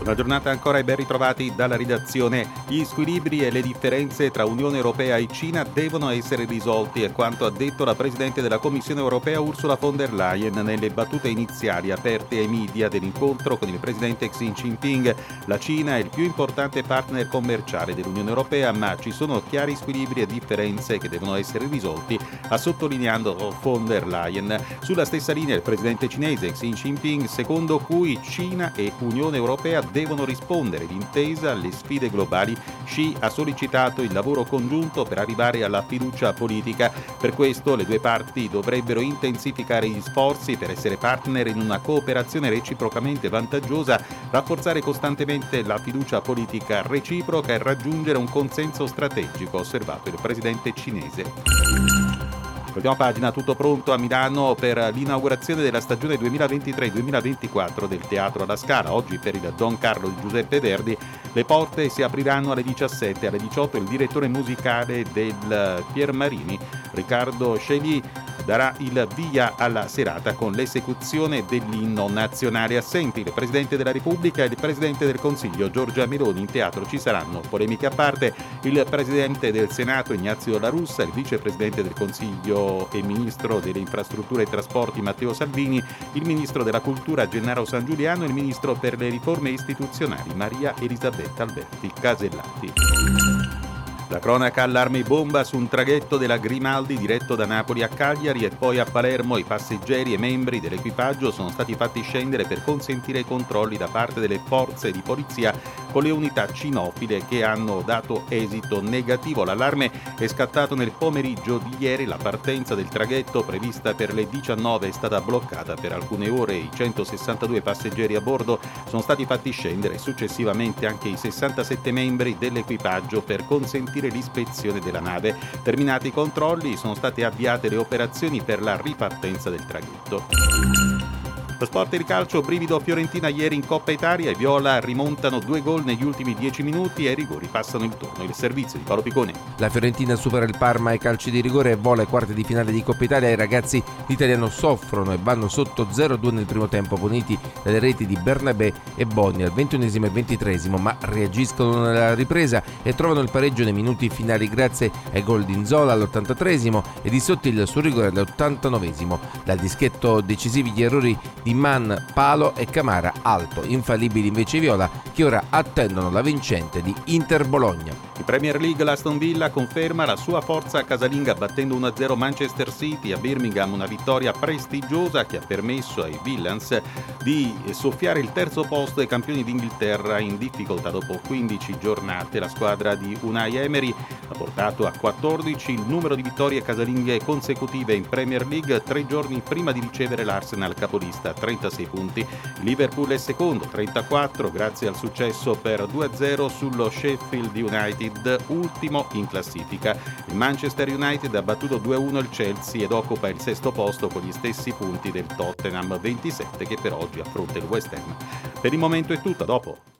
Una giornata ancora e ben ritrovati dalla redazione. Gli squilibri e le differenze tra Unione Europea e Cina devono essere risolti, è quanto ha detto la Presidente della Commissione Europea Ursula von der Leyen nelle battute iniziali aperte ai media dell'incontro con il Presidente Xi Jinping. La Cina è il più importante partner commerciale dell'Unione Europea, ma ci sono chiari squilibri e differenze che devono essere risolti, ha sottolineato von der Leyen. Sulla stessa linea il Presidente cinese Xi Jinping, secondo cui Cina e Unione Europea devono rispondere d'intesa alle sfide globali, Xi ha sollecitato il lavoro congiunto per arrivare alla fiducia politica. Per questo le due parti dovrebbero intensificare gli sforzi per essere partner in una cooperazione reciprocamente vantaggiosa, rafforzare costantemente la fiducia politica reciproca e raggiungere un consenso strategico, osservato il presidente cinese. Voltiamo pagina, tutto pronto a Milano per l'inaugurazione della stagione 2023-2024 del Teatro alla Scala. Oggi per il Don Carlo di Giuseppe Verdi le porte si apriranno alle 17 alle 18 il direttore musicale del Pier Marini, Riccardo Scegli, darà il via alla serata con l'esecuzione dell'inno nazionale. Assenti il Presidente della Repubblica e il Presidente del Consiglio Giorgia Meloni. In teatro ci saranno polemiche a parte il Presidente del Senato Ignazio La Russa, il Vicepresidente del Consiglio e Ministro delle Infrastrutture e Trasporti Matteo Salvini, il Ministro della Cultura Gennaro San Giuliano e il Ministro per le riforme istituzionali Maria Elisabetta Alberti Casellati. La cronaca allarme bomba su un traghetto della Grimaldi diretto da Napoli a Cagliari e poi a Palermo. I passeggeri e membri dell'equipaggio sono stati fatti scendere per consentire i controlli da parte delle forze di polizia con le unità cinofile che hanno dato esito negativo. L'allarme è scattato nel pomeriggio di ieri, la partenza del traghetto prevista per le 19 è stata bloccata per alcune ore, i 162 passeggeri a bordo sono stati fatti scendere successivamente anche i 67 membri dell'equipaggio per consentire l'ispezione della nave. Terminati i controlli sono state avviate le operazioni per la ripartenza del traghetto. Sport e il calcio, brivido Fiorentina ieri in Coppa Italia, i Viola rimontano due gol negli ultimi dieci minuti e i rigori passano il turno. Il servizio di Paolo Piccone. La Fiorentina supera il Parma ai calci di rigore e vola ai quarti di finale di Coppa Italia. I ragazzi l'italiano soffrono e vanno sotto 0-2 nel primo tempo, puniti dalle reti di Bernabé e Bonni al 21 e 23 ma reagiscono nella ripresa e trovano il pareggio nei minuti finali grazie ai gol di Inzola all'83 e di Sottil sul rigore all'89. Dal dischetto decisivi gli errori di di Man, Palo e Camara alto, infallibili invece i Viola che ora attendono la vincente di Inter Bologna. In Premier League l'Aston Villa conferma la sua forza casalinga battendo 1-0 Manchester City a Birmingham, una vittoria prestigiosa che ha permesso ai Villans di soffiare il terzo posto ai campioni d'Inghilterra in difficoltà dopo 15 giornate. La squadra di Unai Emery portato a 14 il numero di vittorie casalinghe consecutive in Premier League tre giorni prima di ricevere l'Arsenal capolista 36 punti. Liverpool è secondo, 34, grazie al successo per 2-0 sullo Sheffield United, ultimo in classifica. Il Manchester United ha battuto 2-1 il Chelsea ed occupa il sesto posto con gli stessi punti del Tottenham 27 che per oggi affronta il West Ham. Per il momento è tutto, dopo.